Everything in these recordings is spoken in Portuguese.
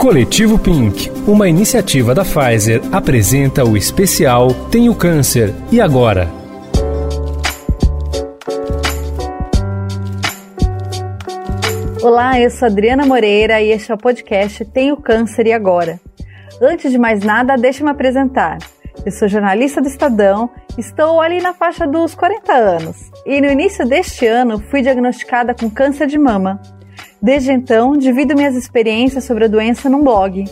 Coletivo Pink, uma iniciativa da Pfizer, apresenta o especial Tenho Câncer e Agora? Olá, eu sou Adriana Moreira e este é o podcast Tenho Câncer e Agora? Antes de mais nada, deixe-me apresentar. Eu sou jornalista do Estadão, estou ali na faixa dos 40 anos e no início deste ano fui diagnosticada com câncer de mama. Desde então, divido minhas experiências sobre a doença num blog.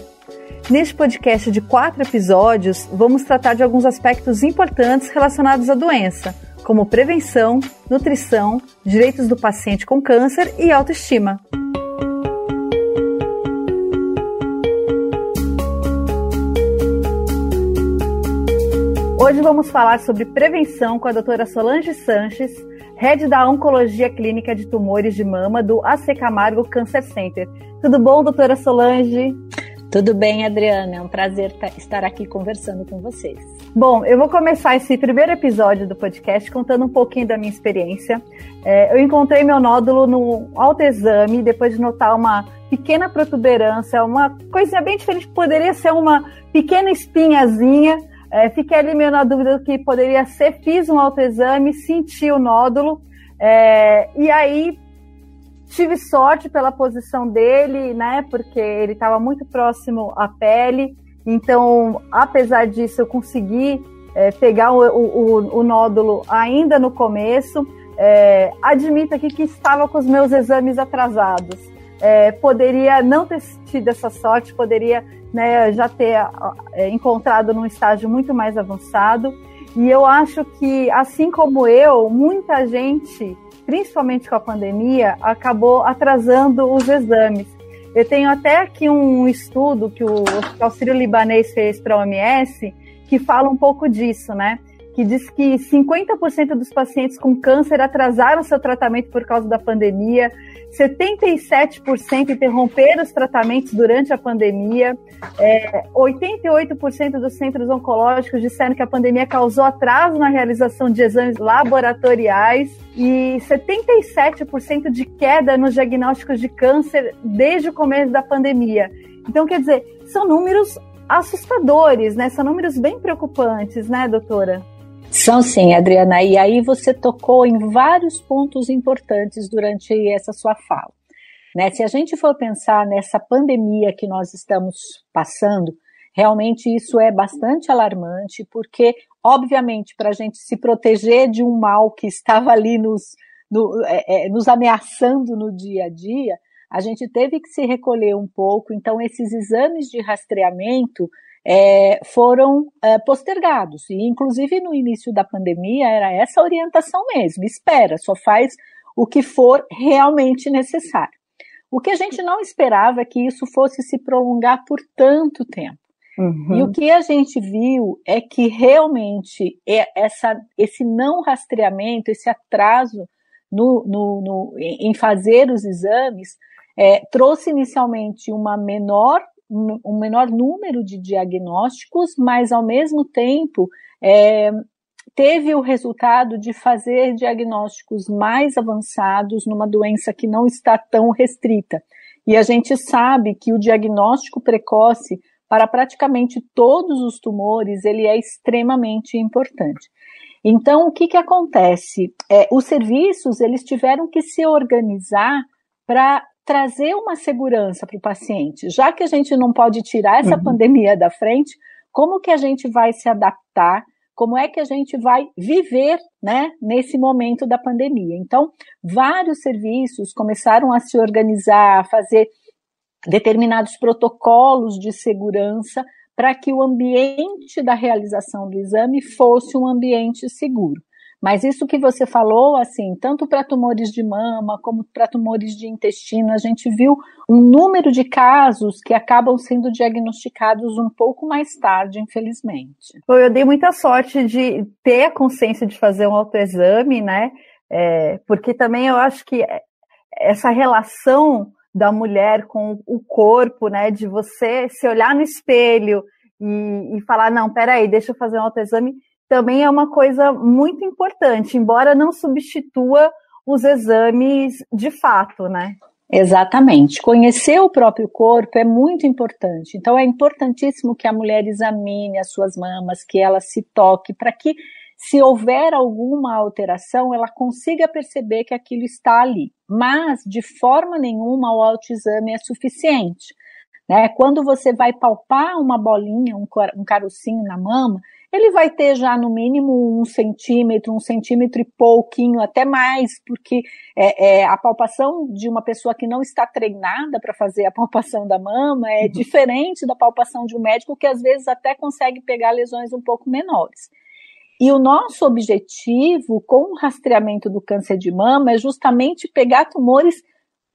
Neste podcast de quatro episódios, vamos tratar de alguns aspectos importantes relacionados à doença, como prevenção, nutrição, direitos do paciente com câncer e autoestima. Hoje vamos falar sobre prevenção com a doutora Solange Sanches, head da Oncologia Clínica de Tumores de Mama do AC Camargo Cancer Center. Tudo bom, doutora Solange? Tudo bem, Adriana. É um prazer estar aqui conversando com vocês. Bom, eu vou começar esse primeiro episódio do podcast contando um pouquinho da minha experiência. É, eu encontrei meu nódulo no autoexame, depois de notar uma pequena protuberância, uma coisinha bem diferente, poderia ser uma pequena espinhazinha é, fiquei ali meio na dúvida do que poderia ser, fiz um autoexame, senti o nódulo, é, e aí tive sorte pela posição dele, né? Porque ele estava muito próximo à pele, então, apesar disso, eu consegui é, pegar o, o, o, nódulo ainda no começo. É, admito aqui que estava com os meus exames atrasados. É, poderia não ter tido essa sorte, poderia né, já ter é, encontrado num estágio muito mais avançado. E eu acho que, assim como eu, muita gente, principalmente com a pandemia, acabou atrasando os exames. Eu tenho até aqui um estudo que o Auxílio Libanês fez para a OMS que fala um pouco disso, né? Que diz que 50% dos pacientes com câncer atrasaram seu tratamento por causa da pandemia, 77% interromperam os tratamentos durante a pandemia, é, 88% dos centros oncológicos disseram que a pandemia causou atraso na realização de exames laboratoriais e 77% de queda nos diagnósticos de câncer desde o começo da pandemia. Então, quer dizer, são números assustadores, né? São números bem preocupantes, né, doutora? São sim, Adriana. E aí você tocou em vários pontos importantes durante essa sua fala. Né? Se a gente for pensar nessa pandemia que nós estamos passando, realmente isso é bastante alarmante, porque, obviamente, para a gente se proteger de um mal que estava ali nos, no, é, é, nos ameaçando no dia a dia, a gente teve que se recolher um pouco. Então, esses exames de rastreamento é, foram é, postergados. E, inclusive, no início da pandemia, era essa orientação mesmo: espera, só faz o que for realmente necessário. O que a gente não esperava é que isso fosse se prolongar por tanto tempo. Uhum. E o que a gente viu é que realmente é essa, esse não rastreamento, esse atraso no, no, no em fazer os exames, é, trouxe inicialmente uma menor um menor número de diagnósticos, mas ao mesmo tempo é, teve o resultado de fazer diagnósticos mais avançados numa doença que não está tão restrita. E a gente sabe que o diagnóstico precoce para praticamente todos os tumores ele é extremamente importante. Então, o que, que acontece? É, os serviços eles tiveram que se organizar para trazer uma segurança para o paciente. Já que a gente não pode tirar essa uhum. pandemia da frente, como que a gente vai se adaptar? Como é que a gente vai viver, né, nesse momento da pandemia? Então, vários serviços começaram a se organizar, a fazer determinados protocolos de segurança para que o ambiente da realização do exame fosse um ambiente seguro. Mas isso que você falou, assim, tanto para tumores de mama como para tumores de intestino, a gente viu um número de casos que acabam sendo diagnosticados um pouco mais tarde, infelizmente. Eu dei muita sorte de ter a consciência de fazer um autoexame, né? É, porque também eu acho que essa relação da mulher com o corpo, né? De você se olhar no espelho e, e falar, não, peraí, deixa eu fazer um autoexame também é uma coisa muito importante, embora não substitua os exames de fato, né? Exatamente. Conhecer o próprio corpo é muito importante. Então, é importantíssimo que a mulher examine as suas mamas, que ela se toque, para que, se houver alguma alteração, ela consiga perceber que aquilo está ali. Mas, de forma nenhuma, o autoexame é suficiente. Né? Quando você vai palpar uma bolinha, um, um carocinho na mama, ele vai ter já no mínimo um centímetro, um centímetro e pouquinho, até mais, porque é, é, a palpação de uma pessoa que não está treinada para fazer a palpação da mama é uhum. diferente da palpação de um médico que às vezes até consegue pegar lesões um pouco menores. E o nosso objetivo com o rastreamento do câncer de mama é justamente pegar tumores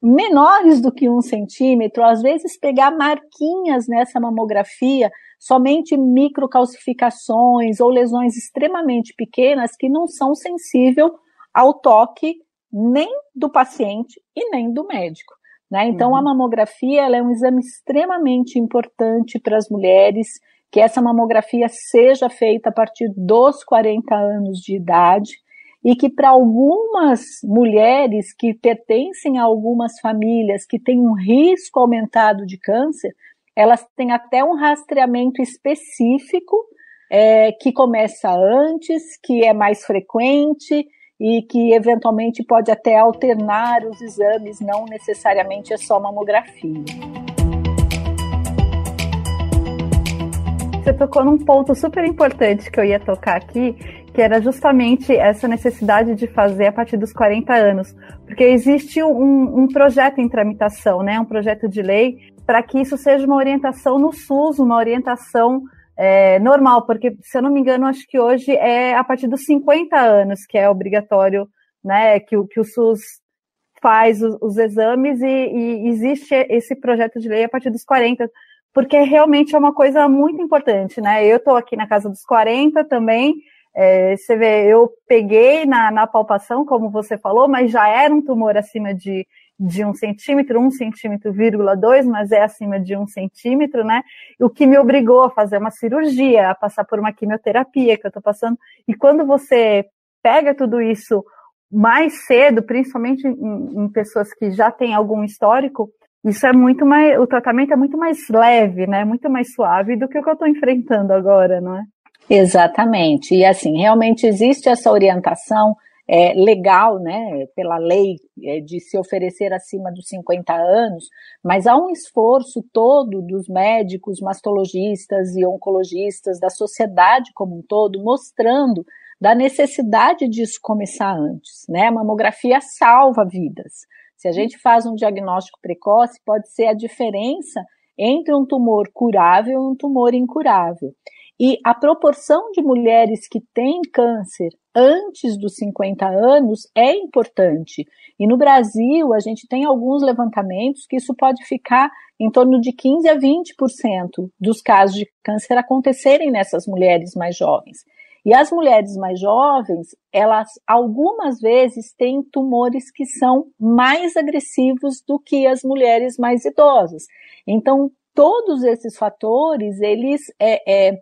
menores do que um centímetro, às vezes pegar marquinhas nessa mamografia, somente microcalcificações ou lesões extremamente pequenas que não são sensíveis ao toque nem do paciente e nem do médico. Né? Então, uhum. a mamografia é um exame extremamente importante para as mulheres, que essa mamografia seja feita a partir dos 40 anos de idade, e que para algumas mulheres que pertencem a algumas famílias que têm um risco aumentado de câncer, elas têm até um rastreamento específico é, que começa antes, que é mais frequente e que eventualmente pode até alternar os exames, não necessariamente é só mamografia. Você tocou num ponto super importante que eu ia tocar aqui, que era justamente essa necessidade de fazer a partir dos 40 anos, porque existe um, um projeto em tramitação, né, um projeto de lei, para que isso seja uma orientação no SUS, uma orientação é, normal, porque, se eu não me engano, acho que hoje é a partir dos 50 anos que é obrigatório, né, que, que o SUS faz os, os exames e, e, existe esse projeto de lei a partir dos 40, porque realmente é uma coisa muito importante, né? Eu estou aqui na casa dos 40 também, é, você vê, eu peguei na, na palpação, como você falou, mas já era um tumor acima de, de um centímetro, um centímetro, vírgula dois, mas é acima de um centímetro, né? O que me obrigou a fazer uma cirurgia, a passar por uma quimioterapia que eu tô passando. E quando você pega tudo isso mais cedo, principalmente em, em pessoas que já têm algum histórico, isso é muito mais, o tratamento é muito mais leve, né? Muito mais suave do que o que eu estou enfrentando agora, não é? Exatamente. E assim, realmente existe essa orientação é, legal, né, pela lei é, de se oferecer acima dos 50 anos, mas há um esforço todo dos médicos, mastologistas e oncologistas, da sociedade como um todo, mostrando da necessidade disso começar antes, né? A mamografia salva vidas. Se a gente faz um diagnóstico precoce, pode ser a diferença entre um tumor curável e um tumor incurável. E a proporção de mulheres que têm câncer antes dos 50 anos é importante. E no Brasil, a gente tem alguns levantamentos que isso pode ficar em torno de 15 a 20% dos casos de câncer acontecerem nessas mulheres mais jovens. E as mulheres mais jovens, elas algumas vezes têm tumores que são mais agressivos do que as mulheres mais idosas. Então, todos esses fatores, eles é, é,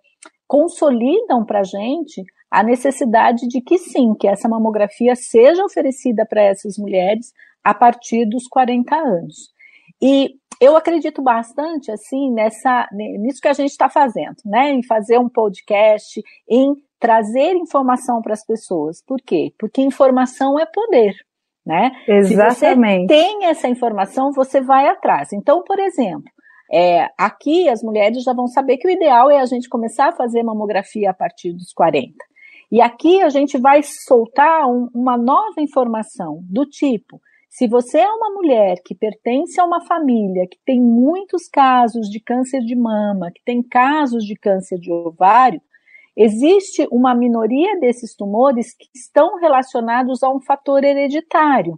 consolidam para a gente a necessidade de que sim, que essa mamografia seja oferecida para essas mulheres a partir dos 40 anos. E eu acredito bastante assim nessa nisso que a gente está fazendo, né? Em fazer um podcast, em trazer informação para as pessoas. Por quê? Porque informação é poder. Né? Exatamente. Se você tem essa informação, você vai atrás. Então, por exemplo, é, aqui as mulheres já vão saber que o ideal é a gente começar a fazer mamografia a partir dos 40. E aqui a gente vai soltar um, uma nova informação do tipo: se você é uma mulher que pertence a uma família que tem muitos casos de câncer de mama, que tem casos de câncer de ovário, existe uma minoria desses tumores que estão relacionados a um fator hereditário.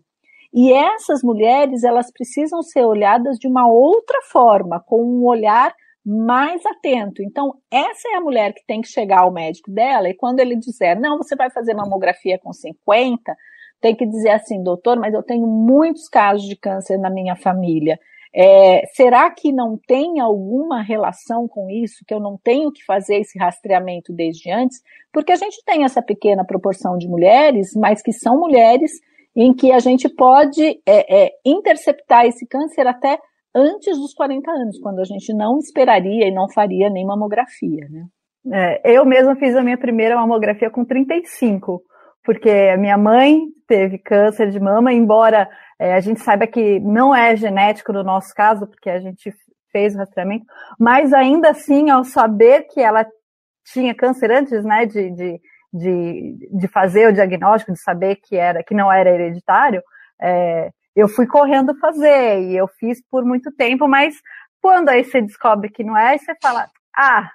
E essas mulheres, elas precisam ser olhadas de uma outra forma, com um olhar mais atento. Então, essa é a mulher que tem que chegar ao médico dela e quando ele disser, não, você vai fazer mamografia com 50, tem que dizer assim, doutor, mas eu tenho muitos casos de câncer na minha família. É, será que não tem alguma relação com isso, que eu não tenho que fazer esse rastreamento desde antes? Porque a gente tem essa pequena proporção de mulheres, mas que são mulheres em que a gente pode é, é, interceptar esse câncer até antes dos 40 anos, quando a gente não esperaria e não faria nem mamografia, né? É, eu mesma fiz a minha primeira mamografia com 35, porque a minha mãe teve câncer de mama, embora é, a gente saiba que não é genético no nosso caso, porque a gente fez o rastreamento, mas ainda assim, ao saber que ela tinha câncer antes, né, de, de, de, de fazer o diagnóstico, de saber que era que não era hereditário, é, eu fui correndo fazer e eu fiz por muito tempo, mas quando aí você descobre que não é, aí você fala, ah,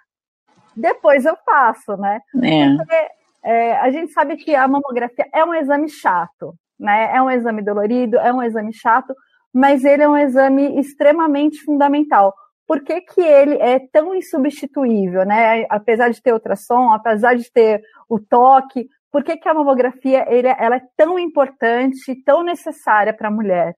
depois eu faço, né? É. Porque, é, a gente sabe que a mamografia é um exame chato, né? É um exame dolorido, é um exame chato, mas ele é um exame extremamente fundamental. Por que, que ele é tão insubstituível, né? Apesar de ter ultrassom, apesar de ter o toque, por que, que a mamografia ele, ela é tão importante, tão necessária para a mulher?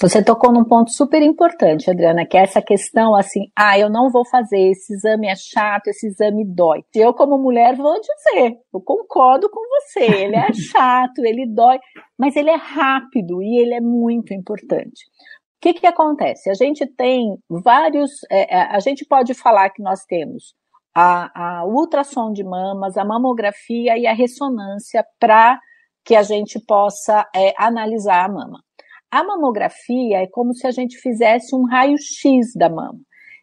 Você tocou num ponto super importante, Adriana, que é essa questão assim, ah, eu não vou fazer, esse exame é chato, esse exame dói. Eu, como mulher, vou dizer, eu concordo com você, ele é chato, ele dói, mas ele é rápido e ele é muito importante. O que que acontece? A gente tem vários, é, é a gente pode falar que nós temos a, a ultrassom de mamas, a mamografia e a ressonância para que a gente possa é, analisar a mama. A mamografia é como se a gente fizesse um raio-x da mama.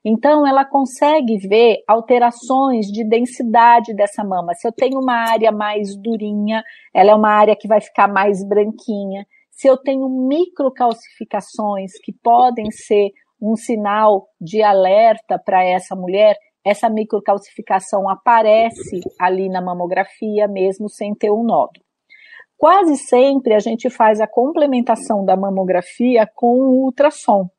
Então, ela consegue ver alterações de densidade dessa mama. Se eu tenho uma área mais durinha, ela é uma área que vai ficar mais branquinha. Se eu tenho microcalcificações que podem ser um sinal de alerta para essa mulher, essa microcalcificação aparece ali na mamografia, mesmo sem ter um nódulo. Quase sempre a gente faz a complementação da mamografia com o ultrassom,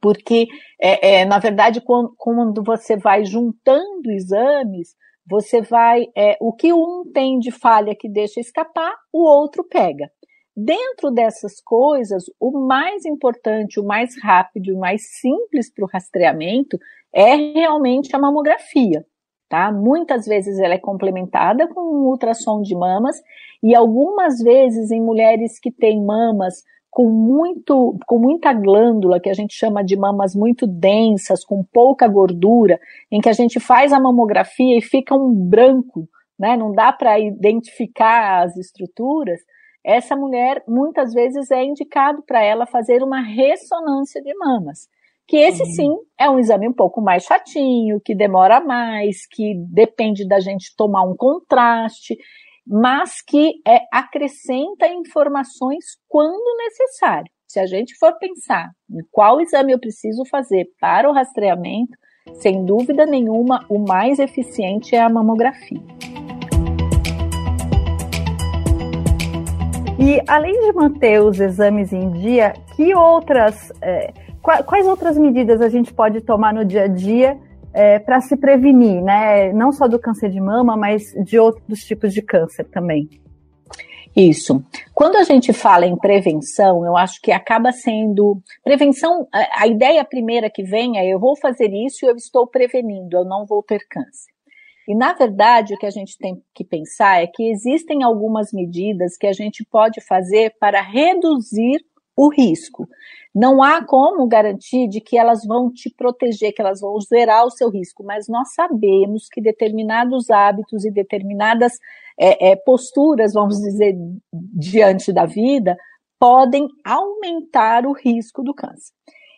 porque, é, é, na verdade, quando, quando, você vai juntando exames, você vai, é, o que um tem de falha que deixa escapar, o outro pega. Dentro dessas coisas, o mais importante, o mais rápido, o mais simples para o rastreamento é realmente a mamografia, tá? Muitas vezes ela é complementada com um ultrassom de mamas e algumas vezes em mulheres que têm mamas com muito, com muita glândula, que a gente chama de mamas muito densas, com pouca gordura, em que a gente faz a mamografia e fica um branco, né? Não dá para identificar as estruturas essa mulher muitas vezes é indicado para ela fazer uma ressonância de mamas. Que esse uhum. sim é um exame um pouco mais chatinho, que demora mais, que depende da gente tomar um contraste, mas que é, acrescenta informações quando necessário. Se a gente for pensar em qual exame eu preciso fazer para o rastreamento, sem dúvida nenhuma, o mais eficiente é a mamografia. E além de manter os exames em dia, que outras, é, quais outras medidas a gente pode tomar no dia a dia é, para se prevenir, né? Não só do câncer de mama, mas de outros tipos de câncer também. Isso. Quando a gente fala em prevenção, eu acho que acaba sendo. Prevenção, a, ideia primeira que vem é: eu vou fazer isso e eu estou prevenindo, eu não vou ter câncer. E, na verdade, o que a gente tem que pensar é que existem algumas medidas que a gente pode fazer para reduzir o risco. Não há como garantir de que elas vão te proteger, que elas vão zerar o seu risco, mas nós sabemos que determinados hábitos e determinadas é, é, posturas, vamos dizer, diante da vida, podem aumentar o risco do câncer.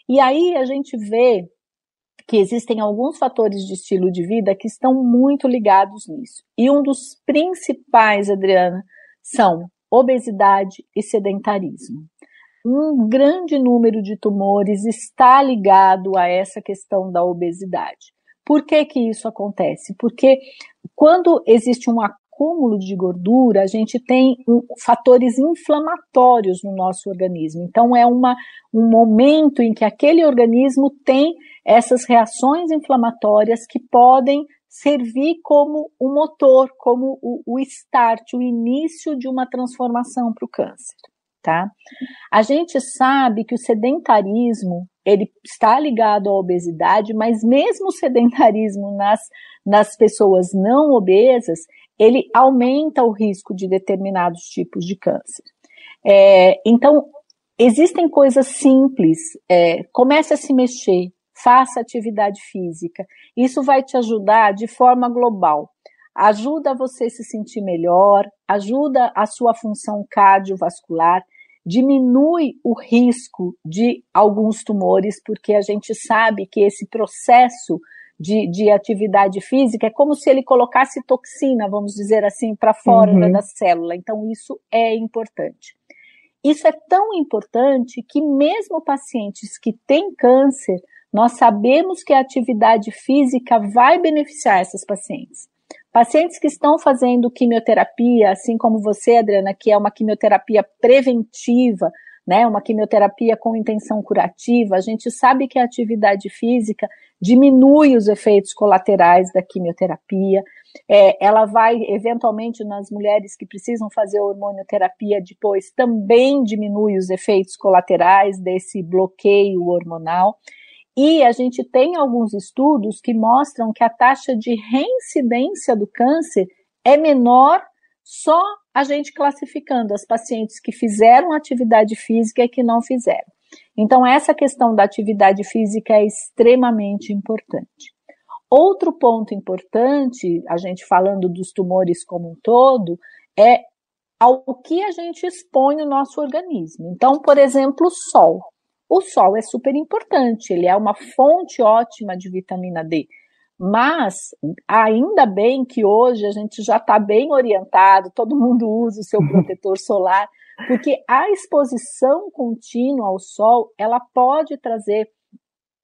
E aí a gente vê que existem alguns fatores de estilo de vida que estão muito ligados nisso. E um dos principais, Adriana, são obesidade e sedentarismo. Um grande número de tumores está ligado a essa questão da obesidade. Por que que isso acontece? Porque quando existe um acúmulo de gordura, a gente tem um, fatores inflamatórios no nosso organismo. Então, é uma, um momento em que aquele organismo tem essas reações inflamatórias que podem servir como o motor, como o, o start, o início de uma transformação para o câncer. Tá? A gente sabe que o sedentarismo ele está ligado à obesidade, mas mesmo o sedentarismo nas, nas pessoas não obesas, ele aumenta o risco de determinados tipos de câncer. É, então, existem coisas simples. É, comece a se mexer, faça atividade física. Isso vai te ajudar de forma global. Ajuda você a se sentir melhor, ajuda a sua função cardiovascular, diminui o risco de alguns tumores, porque a gente sabe que esse processo de, de atividade física é como se ele colocasse toxina, vamos dizer assim, para fora uhum. da célula. Então, isso é importante. Isso é tão importante que, mesmo pacientes que têm câncer, nós sabemos que a atividade física vai beneficiar essas pacientes. Pacientes que estão fazendo quimioterapia, assim como você, Adriana, que é uma quimioterapia preventiva, né, uma quimioterapia com intenção curativa, a gente sabe que a atividade física diminui os efeitos colaterais da quimioterapia. É, ela vai, eventualmente, nas mulheres que precisam fazer hormonioterapia depois, também diminui os efeitos colaterais desse bloqueio hormonal. E a gente tem alguns estudos que mostram que a taxa de reincidência do câncer é menor só a gente classificando as pacientes que fizeram atividade física e que não fizeram. Então, essa questão da atividade física é extremamente importante. Outro ponto importante, a gente falando dos tumores como um todo, é ao que a gente expõe o nosso organismo. Então, por exemplo, o sol. O sol é super importante, ele é uma fonte ótima de vitamina D. Mas ainda bem que hoje a gente já está bem orientado, todo mundo usa o seu uhum. protetor solar, porque a exposição contínua ao sol, ela pode trazer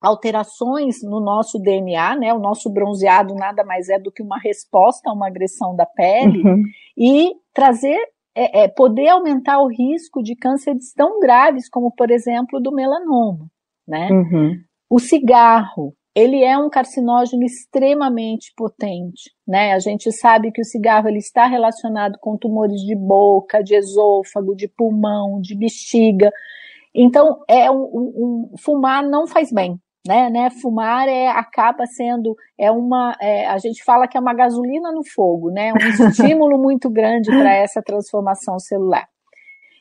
alterações no nosso DNA, né? O nosso bronzeado nada mais é do que uma resposta a uma agressão da pele uhum. e trazer é, é, poder aumentar o risco de cânceres tão graves como, por exemplo, do melanoma, né? Uhum. O cigarro, ele é um carcinógeno extremamente potente, né? A gente sabe que o cigarro ele está relacionado com tumores de boca, de esôfago, de pulmão, de bexiga. Então, é um, um, um fumar não faz bem, né, né? Fumar é acaba sendo é uma é, a gente fala que é uma gasolina no fogo, né? Um estímulo muito grande para essa transformação celular.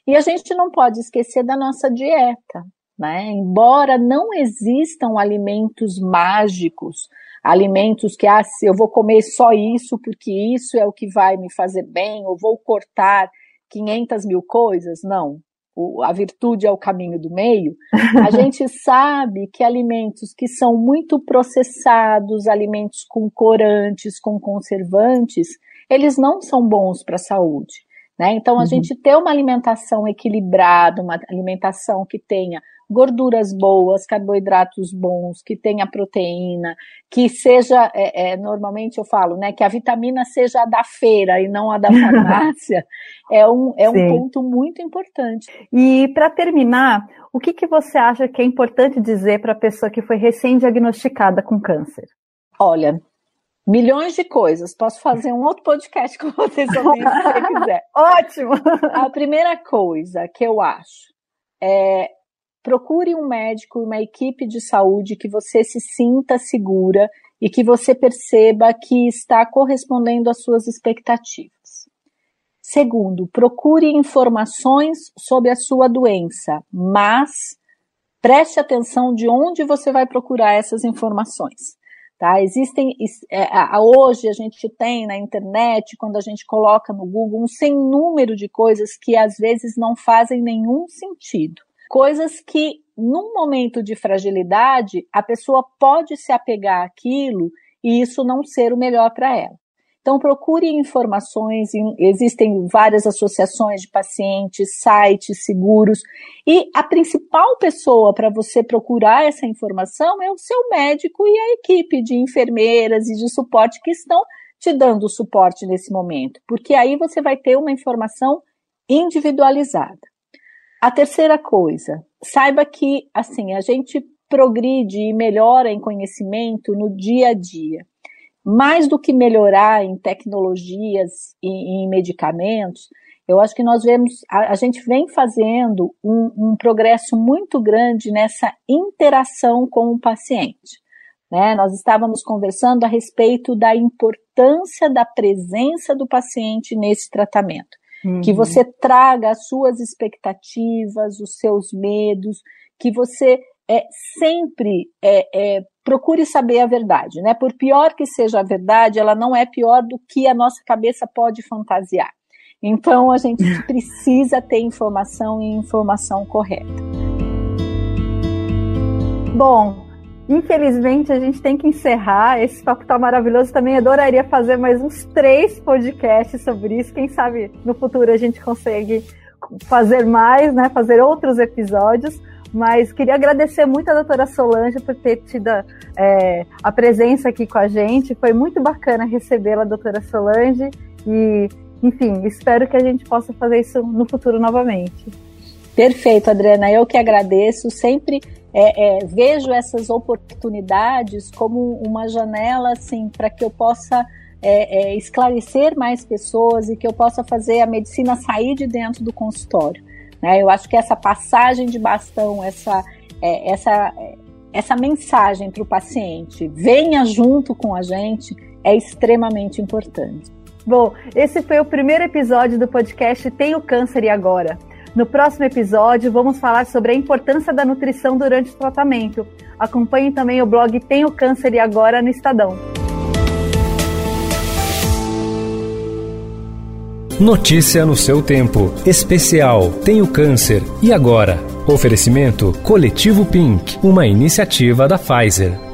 E a gente não pode esquecer da nossa dieta, né? Embora não existam alimentos mágicos, alimentos que ah, eu vou comer só isso porque isso é o que vai me fazer bem, ou vou cortar 500 mil coisas, não. O, a virtude é o caminho do meio. A gente sabe que alimentos que são muito processados, alimentos com corantes, com conservantes, eles não são bons para a saúde. Né? Então, a uhum. gente ter uma alimentação equilibrada, uma alimentação que tenha gorduras boas, carboidratos bons, que tenha proteína, que seja, é, é, normalmente eu falo, né, que a vitamina seja a da feira e não a da farmácia, é um, é um ponto muito importante. E para terminar, o que, que você acha que é importante dizer para a pessoa que foi recém-diagnosticada com câncer? Olha, milhões de coisas. Posso fazer um outro podcast com vocês sobre isso se você quiser. Ótimo! A primeira coisa que eu acho é procure um médico, uma equipe de saúde que você se sinta segura e que você perceba que está correspondendo às suas expectativas. Segundo, procure informações sobre a sua doença, mas preste atenção de onde você vai procurar essas informações. Tá? Existem, é, hoje a gente tem na internet, quando a gente coloca no Google, um sem número de coisas que às vezes não fazem nenhum sentido coisas que, num momento de fragilidade, a pessoa pode se apegar àquilo e isso não ser o melhor para ela. Então, procure informações, existem várias associações de pacientes, sites seguros, e a principal pessoa para você procurar essa informação é o seu médico e a equipe de enfermeiras e de suporte que estão te dando suporte nesse momento, porque aí você vai ter uma informação individualizada. A terceira coisa, saiba que assim a gente progride e melhora em conhecimento no dia a dia. Mais do que melhorar em tecnologias e em medicamentos, eu acho que nós vemos, a, a gente vem fazendo um, um, progresso muito grande nessa interação com o paciente. Né? Nós estávamos conversando a respeito da importância da presença do paciente nesse tratamento. Uhum. Que você traga as suas expectativas, os seus medos, que você é, sempre é, é, procure saber a verdade, né? Por pior que seja a verdade, ela não é pior do que a nossa cabeça pode fantasiar. Então a gente precisa ter informação e informação correta. Bom, infelizmente a gente tem que encerrar. Esse papo tá maravilhoso. Também adoraria fazer mais uns três podcasts sobre isso. Quem sabe no futuro a gente consegue fazer mais, né? Fazer outros episódios. Mas queria agradecer muito a doutora Solange por ter tido é, a presença aqui com a gente. Foi muito bacana recebê-la, doutora Solange. E, enfim, espero que a gente possa fazer isso no futuro novamente. Perfeito, Adriana. Eu que agradeço. Sempre é, é, vejo essas oportunidades como uma janela assim para que eu possa é, é, esclarecer mais pessoas e que eu possa fazer a medicina sair de dentro do consultório. Né? Eu acho que essa passagem de bastão, essa, é, essa, essa mensagem para o paciente, venha junto com a gente, é extremamente importante. Bom, esse foi o primeiro episódio do podcast Tenho Câncer e Agora. No próximo episódio, vamos falar sobre a importância da nutrição durante o tratamento. Acompanhe também o blog Tenho Câncer e Agora no Estadão. Notícia no seu tempo. Especial Tenho Câncer e Agora. Oferecimento Coletivo Pink, uma iniciativa da Pfizer.